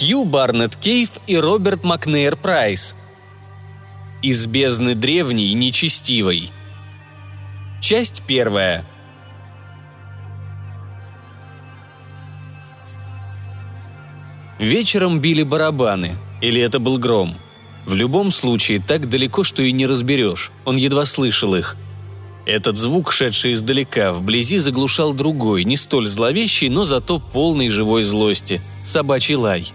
Хью Барнетт Кейв и Роберт Макнейр Прайс. Из бездны древней нечестивой. Часть первая. Вечером били барабаны, или это был гром. В любом случае, так далеко, что и не разберешь, он едва слышал их. Этот звук, шедший издалека, вблизи заглушал другой, не столь зловещий, но зато полный живой злости – собачий лай.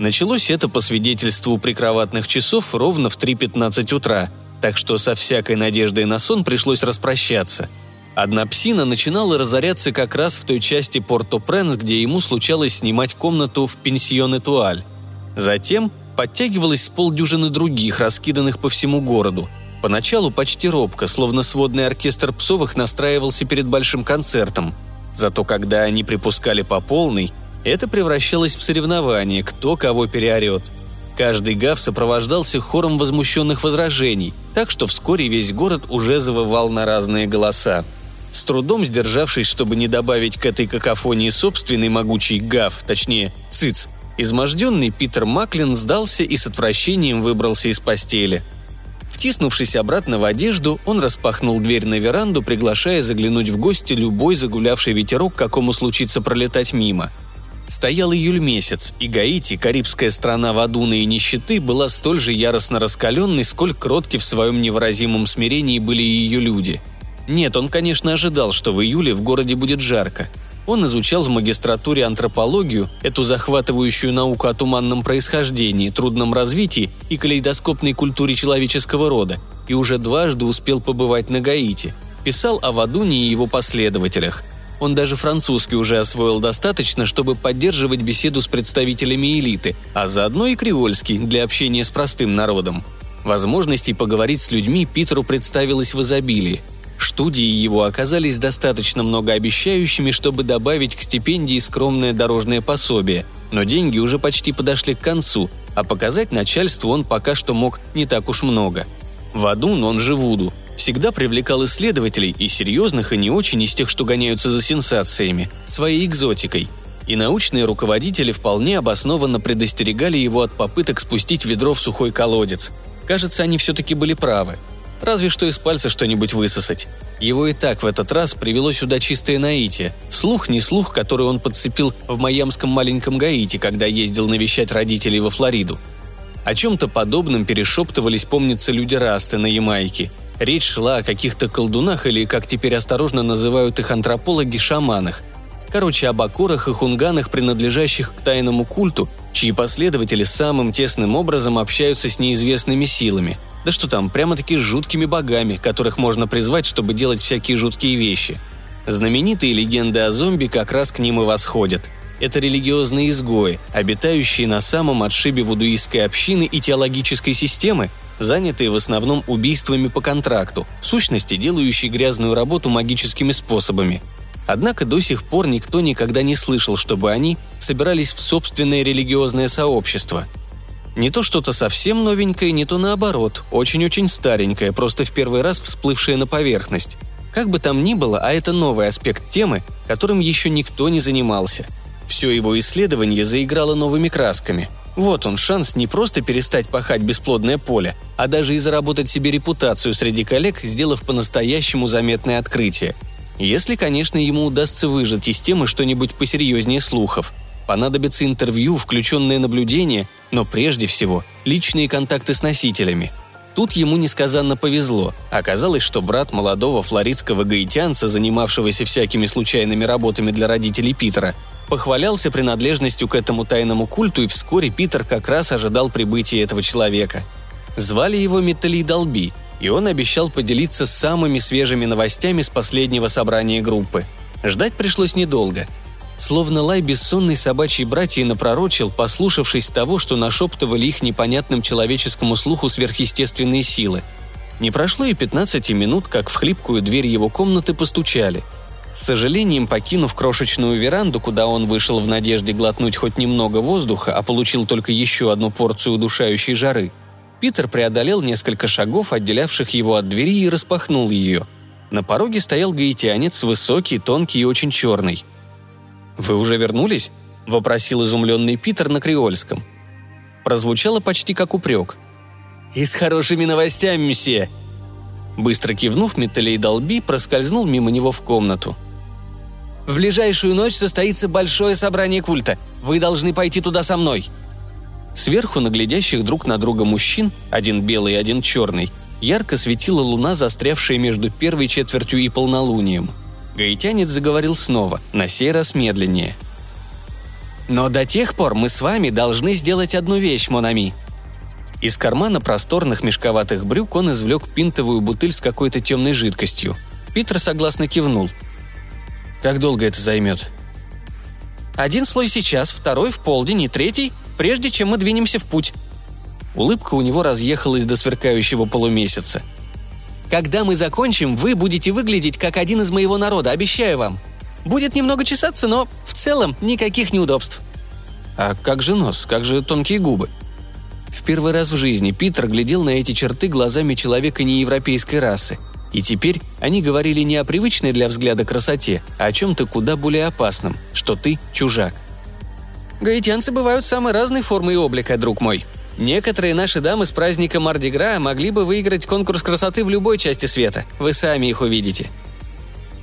Началось это по свидетельству прикроватных часов ровно в 3.15 утра, так что со всякой надеждой на сон пришлось распрощаться – Одна псина начинала разоряться как раз в той части Порто-Пренс, где ему случалось снимать комнату в пенсионе Туаль. Затем подтягивалось с полдюжины других, раскиданных по всему городу. Поначалу почти робко, словно сводный оркестр псовых настраивался перед большим концертом. Зато когда они припускали по полной, это превращалось в соревнование, кто кого переорет. Каждый гав сопровождался хором возмущенных возражений, так что вскоре весь город уже завывал на разные голоса. С трудом сдержавшись, чтобы не добавить к этой какофонии собственный могучий гав, точнее, циц, изможденный Питер Маклин сдался и с отвращением выбрался из постели. Втиснувшись обратно в одежду, он распахнул дверь на веранду, приглашая заглянуть в гости любой загулявший ветерок, какому случится пролетать мимо. Стоял июль месяц, и Гаити, карибская страна Вадуна и нищеты, была столь же яростно раскаленной, сколь кротки в своем невыразимом смирении были и ее люди – нет, он, конечно, ожидал, что в июле в городе будет жарко. Он изучал в магистратуре антропологию, эту захватывающую науку о туманном происхождении, трудном развитии и калейдоскопной культуре человеческого рода, и уже дважды успел побывать на Гаити. Писал о Вадуне и его последователях. Он даже французский уже освоил достаточно, чтобы поддерживать беседу с представителями элиты, а заодно и креольский для общения с простым народом. Возможностей поговорить с людьми Питеру представилось в изобилии – Студии его оказались достаточно многообещающими, чтобы добавить к стипендии скромное дорожное пособие, но деньги уже почти подошли к концу, а показать начальству он пока что мог не так уж много. Вадун, он же Вуду, всегда привлекал исследователей и серьезных, и не очень из тех, что гоняются за сенсациями, своей экзотикой. И научные руководители вполне обоснованно предостерегали его от попыток спустить ведро в сухой колодец. Кажется, они все-таки были правы – Разве что из пальца что-нибудь высосать. Его и так в этот раз привело сюда чистое наитие. Слух не слух, который он подцепил в майамском маленьком Гаити, когда ездил навещать родителей во Флориду. О чем-то подобном перешептывались, помнится, люди Расты на Ямайке. Речь шла о каких-то колдунах или, как теперь осторожно называют их антропологи, шаманах. Короче, об акорах и хунганах, принадлежащих к тайному культу, чьи последователи самым тесным образом общаются с неизвестными силами – да что там, прямо-таки с жуткими богами, которых можно призвать, чтобы делать всякие жуткие вещи. Знаменитые легенды о зомби как раз к ним и восходят. Это религиозные изгои, обитающие на самом отшибе вудуистской общины и теологической системы, занятые в основном убийствами по контракту, в сущности делающие грязную работу магическими способами. Однако до сих пор никто никогда не слышал, чтобы они собирались в собственное религиозное сообщество – не то что-то совсем новенькое, не то наоборот, очень-очень старенькое, просто в первый раз всплывшее на поверхность. Как бы там ни было, а это новый аспект темы, которым еще никто не занимался. Все его исследование заиграло новыми красками. Вот он, шанс не просто перестать пахать бесплодное поле, а даже и заработать себе репутацию среди коллег, сделав по-настоящему заметное открытие. Если, конечно, ему удастся выжать из темы что-нибудь посерьезнее слухов – Понадобится интервью, включенное наблюдение, но прежде всего личные контакты с носителями. Тут ему несказанно повезло. Оказалось, что брат молодого флоридского гаитянца, занимавшегося всякими случайными работами для родителей Питера, похвалялся принадлежностью к этому тайному культу, и вскоре Питер как раз ожидал прибытия этого человека. Звали его Металий Долби, и он обещал поделиться самыми свежими новостями с последнего собрания группы. Ждать пришлось недолго – Словно лай бессонной собачьей братьей напророчил, послушавшись того, что нашептывали их непонятным человеческому слуху сверхъестественные силы. Не прошло и 15 минут, как в хлипкую дверь его комнаты постучали. С сожалением, покинув крошечную веранду, куда он вышел в надежде глотнуть хоть немного воздуха, а получил только еще одну порцию удушающей жары, Питер преодолел несколько шагов, отделявших его от двери, и распахнул ее. На пороге стоял гаитянец, высокий, тонкий и очень черный. «Вы уже вернулись?» – вопросил изумленный Питер на креольском. Прозвучало почти как упрек. «И с хорошими новостями, месье!» Быстро кивнув, Металей Долби проскользнул мимо него в комнату. «В ближайшую ночь состоится большое собрание культа. Вы должны пойти туда со мной». Сверху на глядящих друг на друга мужчин, один белый и один черный, ярко светила луна, застрявшая между первой четвертью и полнолунием. Гаитянец заговорил снова, на сей раз медленнее. «Но до тех пор мы с вами должны сделать одну вещь, Монами», из кармана просторных мешковатых брюк он извлек пинтовую бутыль с какой-то темной жидкостью. Питер согласно кивнул. «Как долго это займет?» «Один слой сейчас, второй в полдень и третий, прежде чем мы двинемся в путь». Улыбка у него разъехалась до сверкающего полумесяца. «Когда мы закончим, вы будете выглядеть как один из моего народа, обещаю вам. Будет немного чесаться, но в целом никаких неудобств». «А как же нос? Как же тонкие губы?» В первый раз в жизни Питер глядел на эти черты глазами человека неевропейской расы. И теперь они говорили не о привычной для взгляда красоте, а о чем-то куда более опасном, что ты чужак. «Гаитянцы бывают самой разной формы и облика, друг мой. Некоторые наши дамы с праздника Мардигра могли бы выиграть конкурс красоты в любой части света. Вы сами их увидите»,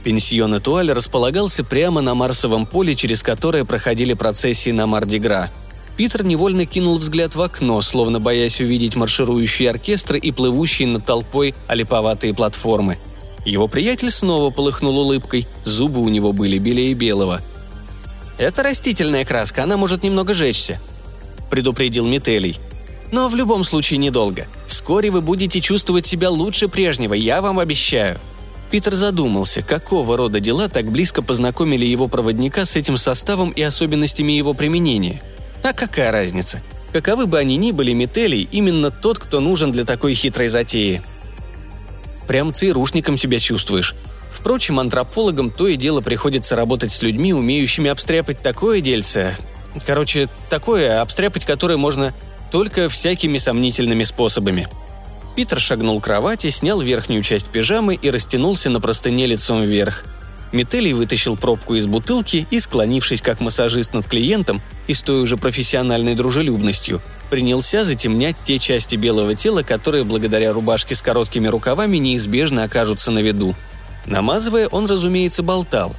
Пенсион Этуаль располагался прямо на Марсовом поле, через которое проходили процессии на Мардигра. Питер невольно кинул взгляд в окно, словно боясь увидеть марширующие оркестры и плывущие над толпой олиповатые платформы. Его приятель снова полыхнул улыбкой, зубы у него были белее белого. «Это растительная краска, она может немного жечься», – предупредил Метелий. «Но в любом случае недолго. Вскоре вы будете чувствовать себя лучше прежнего, я вам обещаю». Питер задумался, какого рода дела так близко познакомили его проводника с этим составом и особенностями его применения – а какая разница? Каковы бы они ни были, Метелий именно тот, кто нужен для такой хитрой затеи. Прям ЦРУшником себя чувствуешь. Впрочем, антропологам то и дело приходится работать с людьми, умеющими обстряпать такое дельце. Короче, такое, обстряпать которое можно только всякими сомнительными способами. Питер шагнул к кровати, снял верхнюю часть пижамы и растянулся на простыне лицом вверх – Метелий вытащил пробку из бутылки и, склонившись как массажист над клиентом и с той уже профессиональной дружелюбностью, принялся затемнять те части белого тела, которые благодаря рубашке с короткими рукавами неизбежно окажутся на виду. Намазывая, он, разумеется, болтал.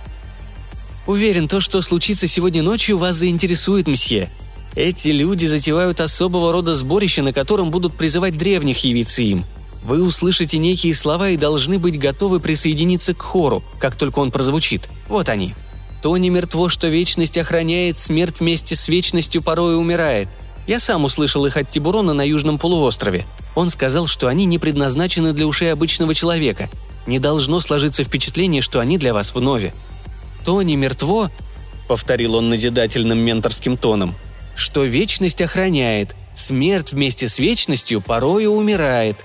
«Уверен, то, что случится сегодня ночью, вас заинтересует, мсье. Эти люди затевают особого рода сборище, на котором будут призывать древних явиться им – вы услышите некие слова и должны быть готовы присоединиться к хору, как только он прозвучит. Вот они. «То не мертво, что вечность охраняет, смерть вместе с вечностью порой умирает». Я сам услышал их от Тибурона на Южном полуострове. Он сказал, что они не предназначены для ушей обычного человека. Не должно сложиться впечатление, что они для вас вновь. «То не мертво», — повторил он назидательным менторским тоном, — «что вечность охраняет, смерть вместе с вечностью порою умирает»,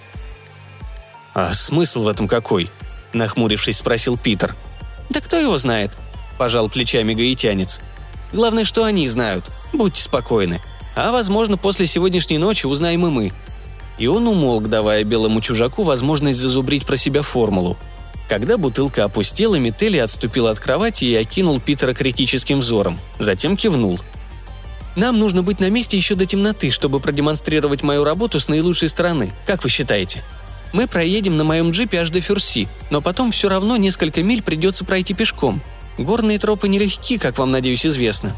«А смысл в этом какой?» – нахмурившись, спросил Питер. «Да кто его знает?» – пожал плечами гаитянец. «Главное, что они знают. Будьте спокойны. А, возможно, после сегодняшней ночи узнаем и мы». И он умолк, давая белому чужаку возможность зазубрить про себя формулу. Когда бутылка опустела, Метели отступил от кровати и окинул Питера критическим взором. Затем кивнул. «Нам нужно быть на месте еще до темноты, чтобы продемонстрировать мою работу с наилучшей стороны. Как вы считаете?» Мы проедем на моем джипе аж до Фюрси, но потом все равно несколько миль придется пройти пешком. Горные тропы нелегки, как вам, надеюсь, известно».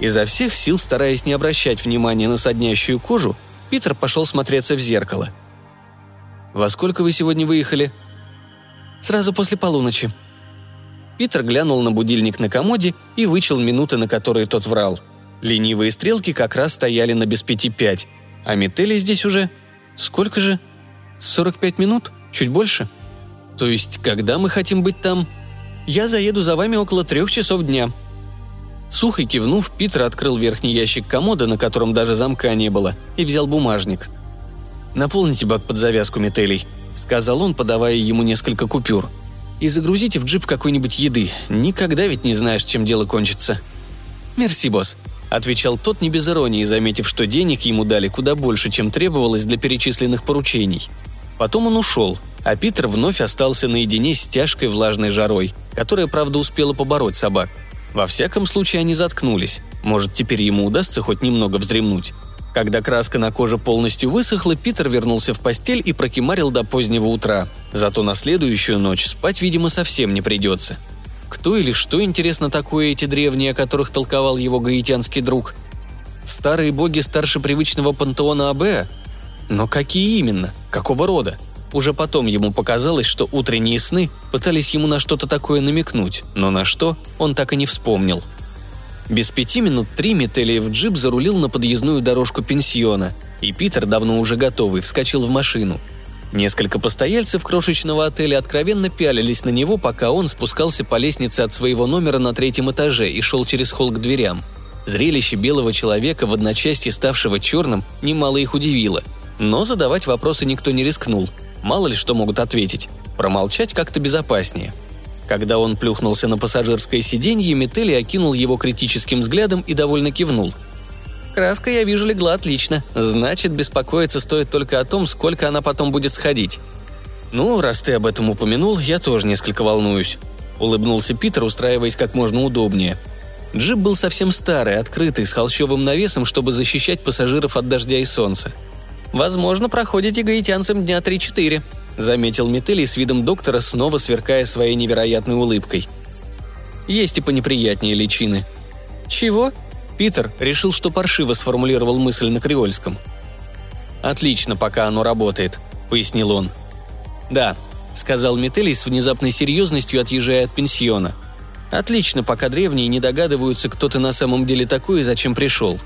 Изо всех сил, стараясь не обращать внимания на соднящую кожу, Питер пошел смотреться в зеркало. «Во сколько вы сегодня выехали?» «Сразу после полуночи». Питер глянул на будильник на комоде и вычел минуты, на которые тот врал. Ленивые стрелки как раз стояли на без пяти пять, а метели здесь уже... Сколько же? 45 минут? Чуть больше? То есть, когда мы хотим быть там? Я заеду за вами около трех часов дня». Сухо кивнув, Питер открыл верхний ящик комода, на котором даже замка не было, и взял бумажник. «Наполните бак под завязку метелей», — сказал он, подавая ему несколько купюр. «И загрузите в джип какой-нибудь еды. Никогда ведь не знаешь, чем дело кончится». «Мерси, босс», — отвечал тот не без иронии, заметив, что денег ему дали куда больше, чем требовалось для перечисленных поручений. Потом он ушел, а Питер вновь остался наедине с тяжкой влажной жарой, которая, правда, успела побороть собак. Во всяком случае, они заткнулись. Может, теперь ему удастся хоть немного вздремнуть. Когда краска на коже полностью высохла, Питер вернулся в постель и прокимарил до позднего утра. Зато на следующую ночь спать, видимо, совсем не придется. Кто или что, интересно, такое эти древние, о которых толковал его гаитянский друг? Старые боги старше привычного пантеона Абеа? Но какие именно? Какого рода? Уже потом ему показалось, что утренние сны пытались ему на что-то такое намекнуть, но на что он так и не вспомнил. Без пяти минут три Метелиев джип зарулил на подъездную дорожку пенсиона, и Питер, давно уже готовый, вскочил в машину. Несколько постояльцев крошечного отеля откровенно пялились на него, пока он спускался по лестнице от своего номера на третьем этаже и шел через холл к дверям. Зрелище белого человека в одночасье ставшего черным немало их удивило. Но задавать вопросы никто не рискнул – Мало ли что могут ответить. Промолчать как-то безопаснее. Когда он плюхнулся на пассажирское сиденье, Метели окинул его критическим взглядом и довольно кивнул. «Краска, я вижу, легла отлично. Значит, беспокоиться стоит только о том, сколько она потом будет сходить». «Ну, раз ты об этом упомянул, я тоже несколько волнуюсь», — улыбнулся Питер, устраиваясь как можно удобнее. Джип был совсем старый, открытый, с холщовым навесом, чтобы защищать пассажиров от дождя и солнца. «Возможно, проходите гаитянцам дня 3-4», — заметил Метелий с видом доктора, снова сверкая своей невероятной улыбкой. «Есть и понеприятнее личины». «Чего?» Питер решил, что паршиво сформулировал мысль на креольском. «Отлично, пока оно работает», — пояснил он. «Да», — сказал Метелий с внезапной серьезностью, отъезжая от пенсиона. «Отлично, пока древние не догадываются, кто ты на самом деле такой и зачем пришел.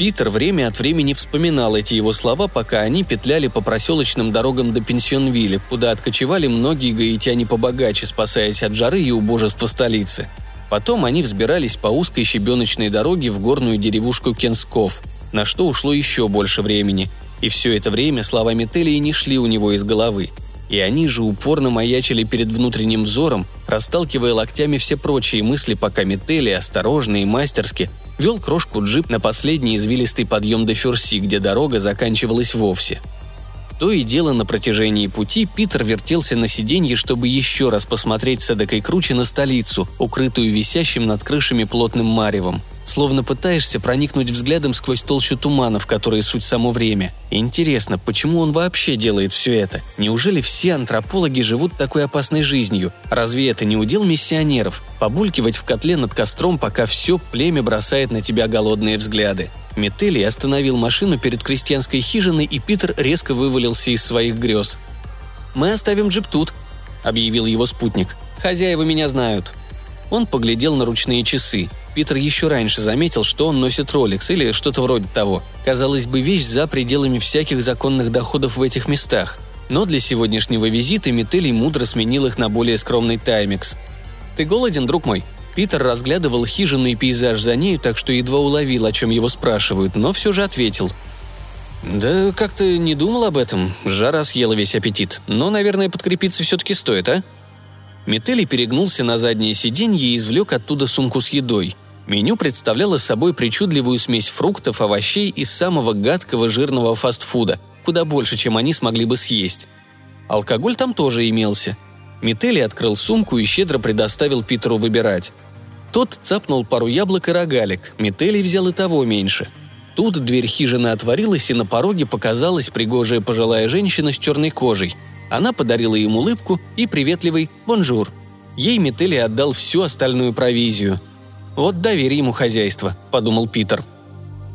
Питер время от времени вспоминал эти его слова, пока они петляли по проселочным дорогам до Пенсионвилля, куда откочевали многие гаитяне побогаче, спасаясь от жары и убожества столицы. Потом они взбирались по узкой щебеночной дороге в горную деревушку Кенсков, на что ушло еще больше времени. И все это время слова Метелии не шли у него из головы. И они же упорно маячили перед внутренним взором, расталкивая локтями все прочие мысли, пока Метели осторожно и мастерски вел крошку джип на последний извилистый подъем до Ферси, где дорога заканчивалась вовсе. То и дело на протяжении пути Питер вертелся на сиденье, чтобы еще раз посмотреть с эдакой круче на столицу, укрытую висящим над крышами плотным маревом словно пытаешься проникнуть взглядом сквозь толщу туманов, которые суть само время. интересно, почему он вообще делает все это? Неужели все антропологи живут такой опасной жизнью? Разве это не удел миссионеров? Побулькивать в котле над костром, пока все племя бросает на тебя голодные взгляды. Метелли остановил машину перед крестьянской хижиной, и Питер резко вывалился из своих грез. «Мы оставим джип тут», — объявил его спутник. «Хозяева меня знают». Он поглядел на ручные часы. Питер еще раньше заметил, что он носит Rolex или что-то вроде того. Казалось бы, вещь за пределами всяких законных доходов в этих местах. Но для сегодняшнего визита Метелий мудро сменил их на более скромный таймикс. «Ты голоден, друг мой?» Питер разглядывал хижину пейзаж за нею, так что едва уловил, о чем его спрашивают, но все же ответил. «Да как-то не думал об этом. Жара съела весь аппетит. Но, наверное, подкрепиться все-таки стоит, а?» Метели перегнулся на заднее сиденье и извлек оттуда сумку с едой. Меню представляло собой причудливую смесь фруктов, овощей и самого гадкого жирного фастфуда, куда больше, чем они смогли бы съесть. Алкоголь там тоже имелся. Метели открыл сумку и щедро предоставил Питеру выбирать. Тот цапнул пару яблок и рогалик, Метели взял и того меньше. Тут дверь хижины отворилась, и на пороге показалась пригожая пожилая женщина с черной кожей – она подарила им улыбку и приветливый «bonjour». Ей Метели отдал всю остальную провизию. «Вот доверь ему хозяйство», – подумал Питер.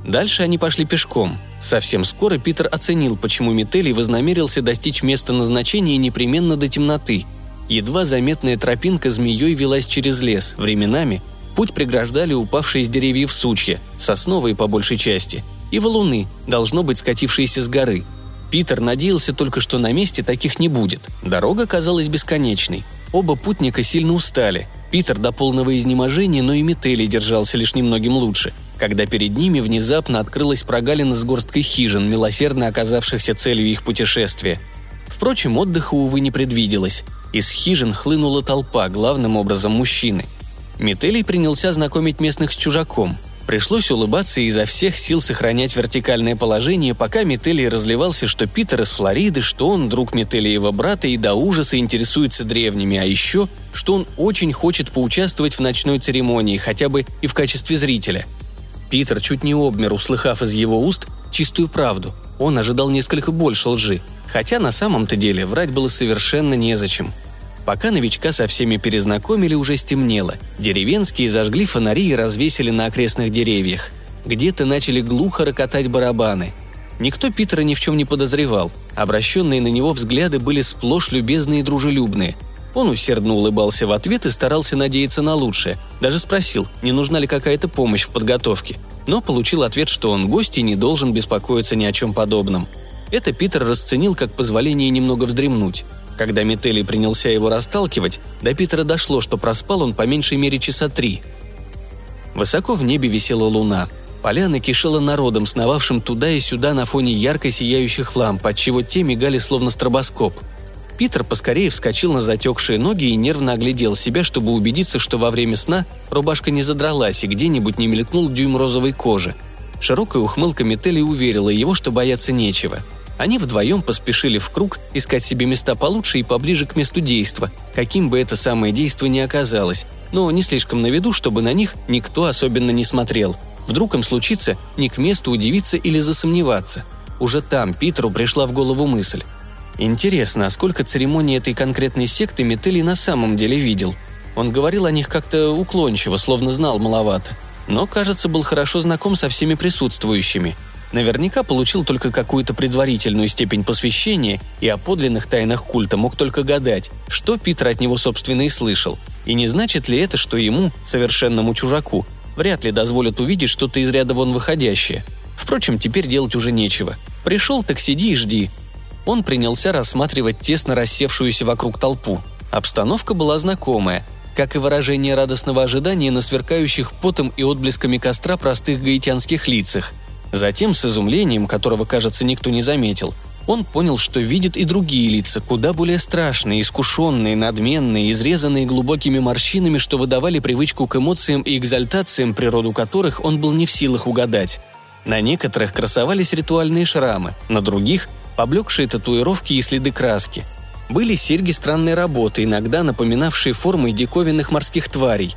Дальше они пошли пешком. Совсем скоро Питер оценил, почему Метели вознамерился достичь места назначения непременно до темноты. Едва заметная тропинка змеей велась через лес, временами путь преграждали упавшие из деревьев сучья, сосновые по большей части, и валуны, должно быть скатившиеся с горы – Питер надеялся только, что на месте таких не будет. Дорога казалась бесконечной. Оба путника сильно устали. Питер до полного изнеможения, но и Метели держался лишь немногим лучше, когда перед ними внезапно открылась прогалина с горсткой хижин, милосердно оказавшихся целью их путешествия. Впрочем, отдыха, увы, не предвиделось. Из хижин хлынула толпа, главным образом мужчины. Метелий принялся знакомить местных с чужаком. Пришлось улыбаться и изо всех сил сохранять вертикальное положение, пока Метелий разливался, что Питер из Флориды, что он друг Метелиева брата и до ужаса интересуется древними, а еще, что он очень хочет поучаствовать в ночной церемонии, хотя бы и в качестве зрителя. Питер чуть не обмер, услыхав из его уст чистую правду. Он ожидал несколько больше лжи, хотя на самом-то деле врать было совершенно незачем. Пока новичка со всеми перезнакомили, уже стемнело. Деревенские зажгли фонари и развесили на окрестных деревьях. Где-то начали глухо рокотать барабаны. Никто Питера ни в чем не подозревал. Обращенные на него взгляды были сплошь любезные и дружелюбные. Он усердно улыбался в ответ и старался надеяться на лучшее. Даже спросил, не нужна ли какая-то помощь в подготовке. Но получил ответ, что он гость и не должен беспокоиться ни о чем подобном. Это Питер расценил как позволение немного вздремнуть. Когда Метелли принялся его расталкивать, до Питера дошло, что проспал он по меньшей мере часа три. Высоко в небе висела луна. Поляна кишела народом, сновавшим туда и сюда на фоне ярко сияющих ламп, отчего те мигали словно стробоскоп – Питер поскорее вскочил на затекшие ноги и нервно оглядел себя, чтобы убедиться, что во время сна рубашка не задралась и где-нибудь не мелькнул дюйм розовой кожи. Широкая ухмылка Метели уверила его, что бояться нечего. Они вдвоем поспешили в круг искать себе места получше и поближе к месту действа, каким бы это самое действо ни оказалось, но не слишком на виду, чтобы на них никто особенно не смотрел. Вдруг им случится не к месту удивиться или засомневаться. Уже там Питеру пришла в голову мысль. Интересно, а сколько церемоний этой конкретной секты Метели на самом деле видел? Он говорил о них как-то уклончиво, словно знал маловато. Но, кажется, был хорошо знаком со всеми присутствующими. Наверняка получил только какую-то предварительную степень посвящения и о подлинных тайнах культа мог только гадать, что Питер от него, собственно, и слышал. И не значит ли это, что ему, совершенному чужаку, вряд ли дозволят увидеть что-то из ряда вон выходящее? Впрочем, теперь делать уже нечего. Пришел, так сиди и жди, он принялся рассматривать тесно рассевшуюся вокруг толпу. Обстановка была знакомая, как и выражение радостного ожидания на сверкающих потом и отблесками костра простых гаитянских лицах. Затем, с изумлением, которого, кажется, никто не заметил, он понял, что видит и другие лица, куда более страшные, искушенные, надменные, изрезанные глубокими морщинами, что выдавали привычку к эмоциям и экзальтациям, природу которых он был не в силах угадать. На некоторых красовались ритуальные шрамы, на других поблекшие татуировки и следы краски. Были серьги странной работы, иногда напоминавшие формы диковинных морских тварей.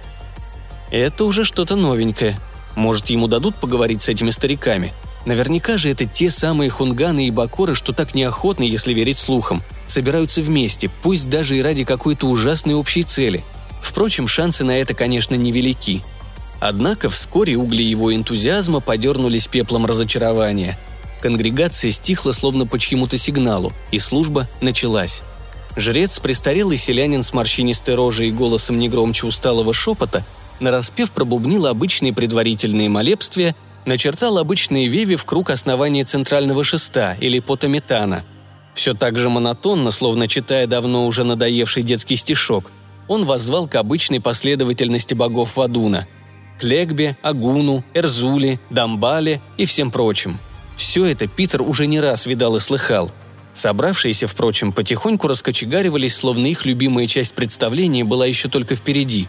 Это уже что-то новенькое. Может, ему дадут поговорить с этими стариками? Наверняка же это те самые хунганы и бакоры, что так неохотно, если верить слухам, собираются вместе, пусть даже и ради какой-то ужасной общей цели. Впрочем, шансы на это, конечно, невелики. Однако вскоре угли его энтузиазма подернулись пеплом разочарования. Конгрегация стихла словно по чьему-то сигналу, и служба началась. Жрец, престарелый селянин с морщинистой рожей и голосом негромче усталого шепота, нараспев пробубнил обычные предварительные молебствия, начертал обычные веви в круг основания центрального шеста или потометана. Все так же монотонно, словно читая давно уже надоевший детский стишок, он воззвал к обычной последовательности богов Вадуна – к Легбе, Агуну, Эрзуле, Дамбале и всем прочим – все это Питер уже не раз видал и слыхал. Собравшиеся, впрочем, потихоньку раскочегаривались, словно их любимая часть представления была еще только впереди.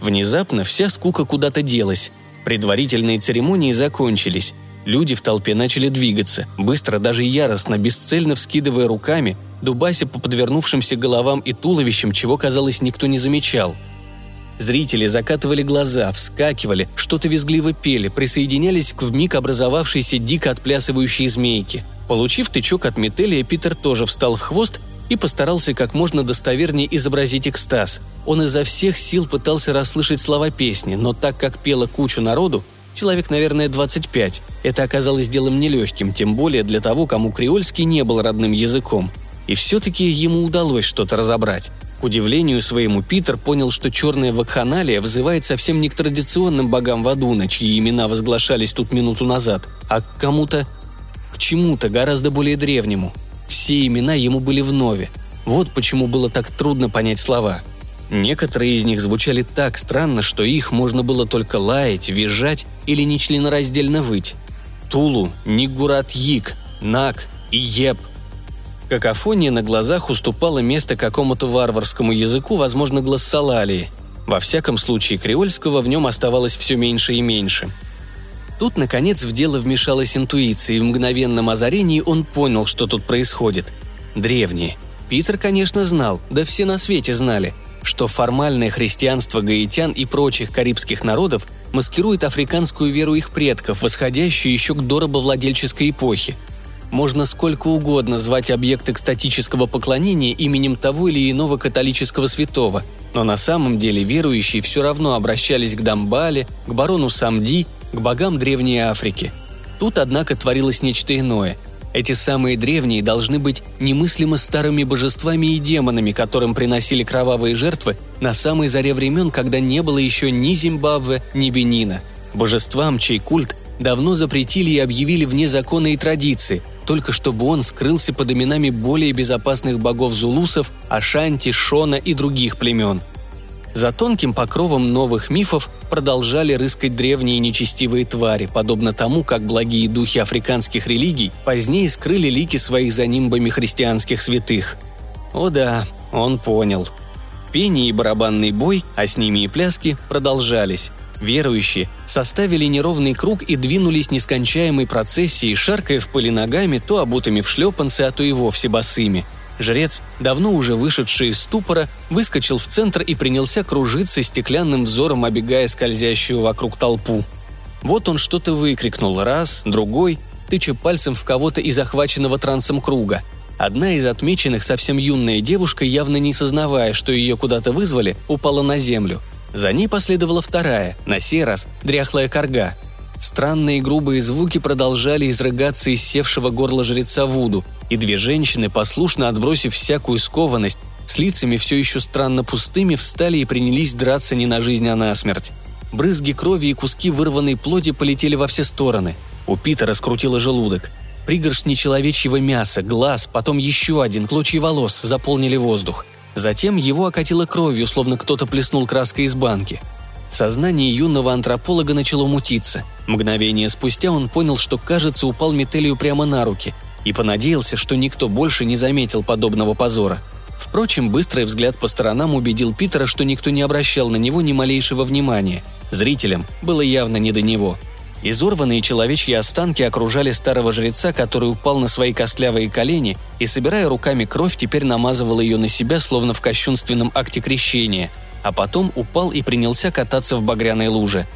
Внезапно вся скука куда-то делась. Предварительные церемонии закончились. Люди в толпе начали двигаться, быстро, даже яростно, бесцельно вскидывая руками, дубася по подвернувшимся головам и туловищам, чего, казалось, никто не замечал – Зрители закатывали глаза, вскакивали, что-то визгливо пели, присоединялись к вмиг образовавшейся дико отплясывающей змейке. Получив тычок от Метелия, Питер тоже встал в хвост и постарался как можно достовернее изобразить экстаз. Он изо всех сил пытался расслышать слова песни, но так как пела кучу народу, человек, наверное, 25, это оказалось делом нелегким, тем более для того, кому креольский не был родным языком. И все-таки ему удалось что-то разобрать. К удивлению своему, Питер понял, что черная вакханалия взывает совсем не к традиционным богам Вадуна, чьи имена возглашались тут минуту назад, а к кому-то... к чему-то гораздо более древнему. Все имена ему были вновь. Вот почему было так трудно понять слова. Некоторые из них звучали так странно, что их можно было только лаять, визжать или нечленораздельно выть. Тулу, Нигурат Йик, Нак и Еп – Какофония на глазах уступала место какому-то варварскому языку, возможно, глоссолалии. Во всяком случае, креольского в нем оставалось все меньше и меньше. Тут, наконец, в дело вмешалась интуиция, и в мгновенном озарении он понял, что тут происходит. Древние. Питер, конечно, знал, да все на свете знали, что формальное христианство гаитян и прочих карибских народов маскирует африканскую веру их предков, восходящую еще к доробовладельческой эпохе. Можно сколько угодно звать объект экстатического поклонения именем того или иного католического святого, но на самом деле верующие все равно обращались к Дамбале, к барону Самди, к богам Древней Африки. Тут, однако, творилось нечто иное – эти самые древние должны быть немыслимо старыми божествами и демонами, которым приносили кровавые жертвы на самой заре времен, когда не было еще ни Зимбабве, ни Бенина. Божествам, чей культ давно запретили и объявили вне закона и традиции, только чтобы он скрылся под именами более безопасных богов зулусов, Ашанти, Шона и других племен – за тонким покровом новых мифов продолжали рыскать древние нечестивые твари, подобно тому, как благие духи африканских религий позднее скрыли лики своих за нимбами христианских святых. О да, он понял. Пение и барабанный бой, а с ними и пляски, продолжались. Верующие составили неровный круг и двинулись нескончаемой процессией, шаркая в пыли ногами, то обутыми в шлепанцы, а то и вовсе босыми – Жрец, давно уже вышедший из ступора, выскочил в центр и принялся кружиться стеклянным взором, обегая скользящую вокруг толпу. Вот он что-то выкрикнул раз, другой, тыча пальцем в кого-то из захваченного трансом круга. Одна из отмеченных, совсем юная девушка, явно не сознавая, что ее куда-то вызвали, упала на землю. За ней последовала вторая, на сей раз дряхлая корга – Странные грубые звуки продолжали изрыгаться из севшего горла жреца Вуду, и две женщины, послушно отбросив всякую скованность, с лицами все еще странно пустыми, встали и принялись драться не на жизнь, а на смерть. Брызги крови и куски вырванной плоти полетели во все стороны. У Питера скрутило желудок. Пригоршни человечьего мяса, глаз, потом еще один, клочья волос заполнили воздух. Затем его окатило кровью, словно кто-то плеснул краской из банки – Сознание юного антрополога начало мутиться. Мгновение спустя он понял, что, кажется, упал Метелию прямо на руки и понадеялся, что никто больше не заметил подобного позора. Впрочем, быстрый взгляд по сторонам убедил Питера, что никто не обращал на него ни малейшего внимания. Зрителям было явно не до него. Изорванные человечьи останки окружали старого жреца, который упал на свои костлявые колени и, собирая руками кровь, теперь намазывал ее на себя, словно в кощунственном акте крещения – а потом упал и принялся кататься в багряной луже.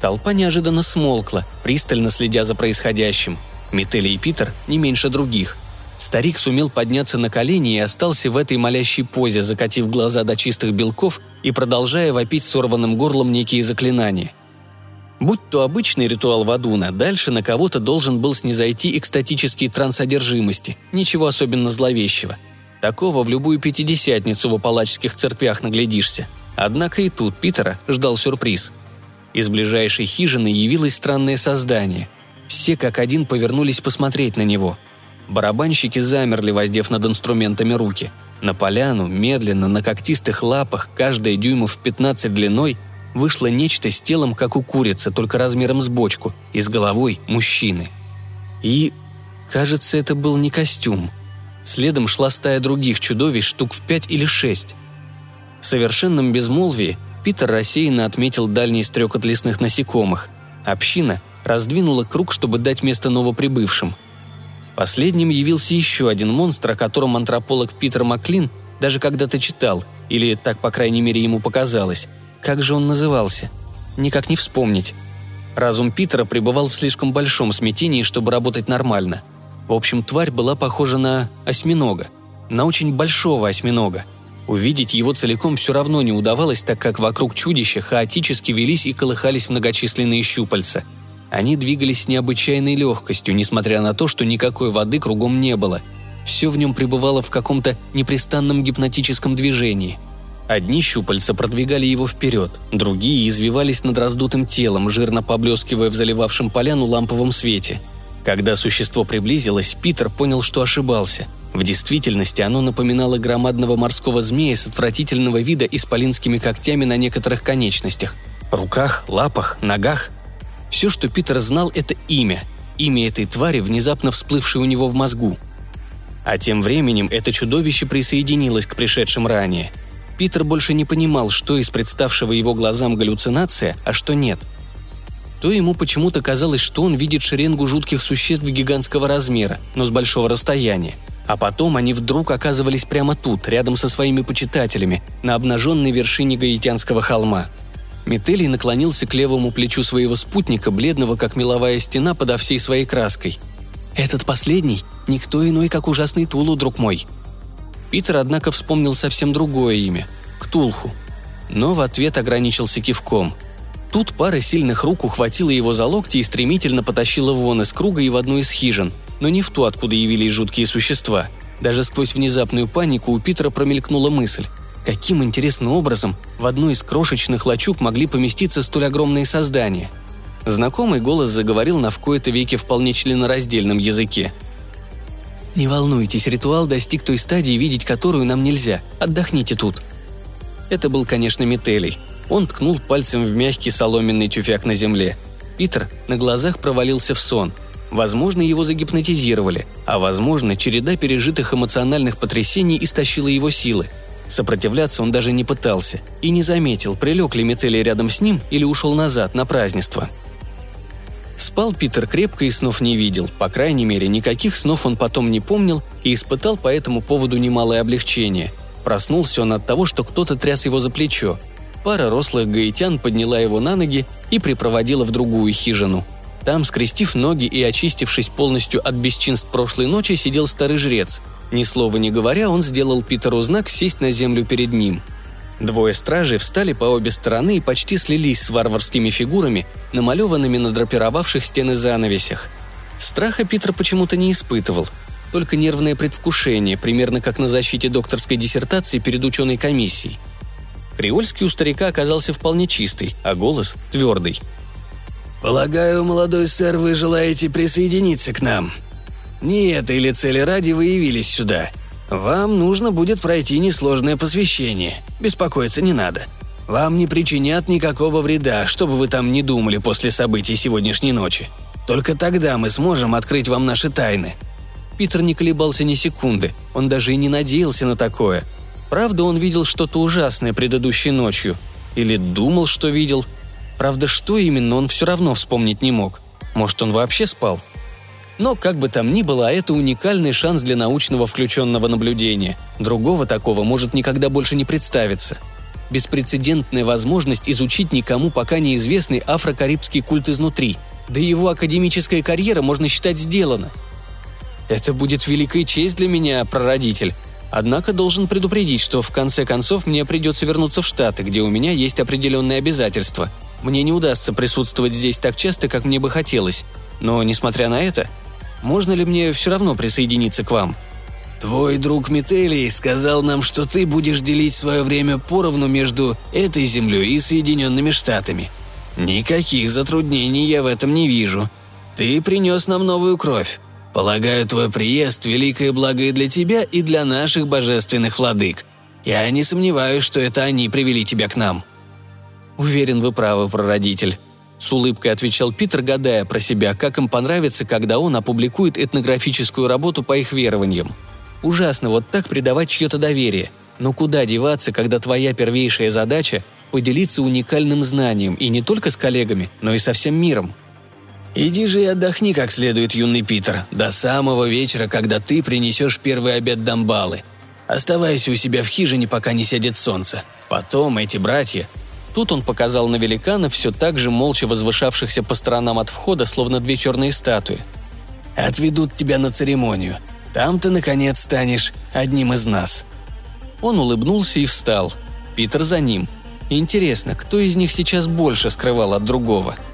Толпа неожиданно смолкла, пристально следя за происходящим. Метели и Питер не меньше других. Старик сумел подняться на колени и остался в этой молящей позе, закатив глаза до чистых белков и продолжая вопить сорванным горлом некие заклинания. Будь то обычный ритуал Вадуна, дальше на кого-то должен был снизойти экстатический транс одержимости, ничего особенно зловещего. Такого в любую пятидесятницу в апалачских церквях наглядишься – Однако и тут Питера ждал сюрприз. Из ближайшей хижины явилось странное создание. Все как один повернулись посмотреть на него. Барабанщики замерли, воздев над инструментами руки. На поляну, медленно, на когтистых лапах, каждая дюймов 15 длиной, вышло нечто с телом, как у курицы, только размером с бочку, и с головой мужчины. И, кажется, это был не костюм. Следом шла стая других чудовищ, штук в пять или шесть – в совершенном безмолвии Питер рассеянно отметил дальний стрекот лесных насекомых. Община раздвинула круг, чтобы дать место новоприбывшим. Последним явился еще один монстр, о котором антрополог Питер Маклин даже когда-то читал, или так, по крайней мере, ему показалось. Как же он назывался? Никак не вспомнить. Разум Питера пребывал в слишком большом смятении, чтобы работать нормально. В общем, тварь была похожа на осьминога. На очень большого осьминога – Увидеть его целиком все равно не удавалось, так как вокруг чудища хаотически велись и колыхались многочисленные щупальца. Они двигались с необычайной легкостью, несмотря на то, что никакой воды кругом не было. Все в нем пребывало в каком-то непрестанном гипнотическом движении. Одни щупальца продвигали его вперед, другие извивались над раздутым телом, жирно поблескивая в заливавшем поляну ламповом свете. Когда существо приблизилось, Питер понял, что ошибался – в действительности оно напоминало громадного морского змея с отвратительного вида исполинскими когтями на некоторых конечностях. Руках, лапах, ногах. Все, что Питер знал, это имя. Имя этой твари, внезапно всплывшее у него в мозгу. А тем временем это чудовище присоединилось к пришедшим ранее. Питер больше не понимал, что из представшего его глазам галлюцинация, а что нет – то ему почему-то казалось, что он видит шеренгу жутких существ гигантского размера, но с большого расстояния. А потом они вдруг оказывались прямо тут, рядом со своими почитателями, на обнаженной вершине Гаитянского холма. Метелий наклонился к левому плечу своего спутника, бледного, как меловая стена, подо всей своей краской. «Этот последний – никто иной, как ужасный Тулу, друг мой». Питер, однако, вспомнил совсем другое имя – Ктулху. Но в ответ ограничился кивком. Тут пара сильных рук ухватила его за локти и стремительно потащила вон из круга и в одну из хижин, но не в ту, откуда явились жуткие существа. Даже сквозь внезапную панику у Питера промелькнула мысль. Каким интересным образом в одной из крошечных лачуг могли поместиться столь огромные создания? Знакомый голос заговорил на в кои-то веке вполне членораздельном языке. «Не волнуйтесь, ритуал достиг той стадии, видеть которую нам нельзя. Отдохните тут». Это был, конечно, Метелий. Он ткнул пальцем в мягкий соломенный тюфяк на земле. Питер на глазах провалился в сон. Возможно, его загипнотизировали, а возможно, череда пережитых эмоциональных потрясений истощила его силы – Сопротивляться он даже не пытался и не заметил, прилег ли Метелли рядом с ним или ушел назад на празднество. Спал Питер крепко и снов не видел, по крайней мере, никаких снов он потом не помнил и испытал по этому поводу немалое облегчение. Проснулся он от того, что кто-то тряс его за плечо. Пара рослых гаитян подняла его на ноги и припроводила в другую хижину. Там, скрестив ноги и очистившись полностью от бесчинств прошлой ночи, сидел старый жрец – ни слова не говоря, он сделал Питеру знак сесть на землю перед ним. Двое стражей встали по обе стороны и почти слились с варварскими фигурами, намалеванными на драпировавших стены занавесях. Страха Питер почему-то не испытывал, только нервное предвкушение, примерно как на защите докторской диссертации перед ученой комиссией. Креольский у старика оказался вполне чистый, а голос – твердый. «Полагаю, молодой сэр, вы желаете присоединиться к нам?» Не этой ли цели ради вы явились сюда? Вам нужно будет пройти несложное посвящение. Беспокоиться не надо. Вам не причинят никакого вреда, чтобы вы там не думали после событий сегодняшней ночи. Только тогда мы сможем открыть вам наши тайны». Питер не колебался ни секунды, он даже и не надеялся на такое. Правда, он видел что-то ужасное предыдущей ночью. Или думал, что видел. Правда, что именно, он все равно вспомнить не мог. Может, он вообще спал? Но, как бы там ни было, это уникальный шанс для научного включенного наблюдения. Другого такого может никогда больше не представиться. Беспрецедентная возможность изучить никому пока неизвестный афрокарибский культ изнутри. Да его академическая карьера, можно считать, сделана. Это будет великая честь для меня, прародитель. Однако должен предупредить, что в конце концов мне придется вернуться в Штаты, где у меня есть определенные обязательства. Мне не удастся присутствовать здесь так часто, как мне бы хотелось. Но, несмотря на это, можно ли мне все равно присоединиться к вам?» «Твой друг Метелий сказал нам, что ты будешь делить свое время поровну между этой землей и Соединенными Штатами. Никаких затруднений я в этом не вижу. Ты принес нам новую кровь. Полагаю, твой приезд – великое благо и для тебя, и для наших божественных владык. Я не сомневаюсь, что это они привели тебя к нам». «Уверен, вы правы, прародитель», с улыбкой отвечал Питер, гадая про себя, как им понравится, когда он опубликует этнографическую работу по их верованиям. Ужасно вот так предавать чье-то доверие. Но куда деваться, когда твоя первейшая задача – поделиться уникальным знанием и не только с коллегами, но и со всем миром? «Иди же и отдохни как следует, юный Питер, до самого вечера, когда ты принесешь первый обед Дамбалы. Оставайся у себя в хижине, пока не сядет солнце. Потом эти братья Тут он показал на великана, все так же молча возвышавшихся по сторонам от входа, словно две черные статуи. «Отведут тебя на церемонию. Там ты, наконец, станешь одним из нас». Он улыбнулся и встал. Питер за ним. Интересно, кто из них сейчас больше скрывал от другого –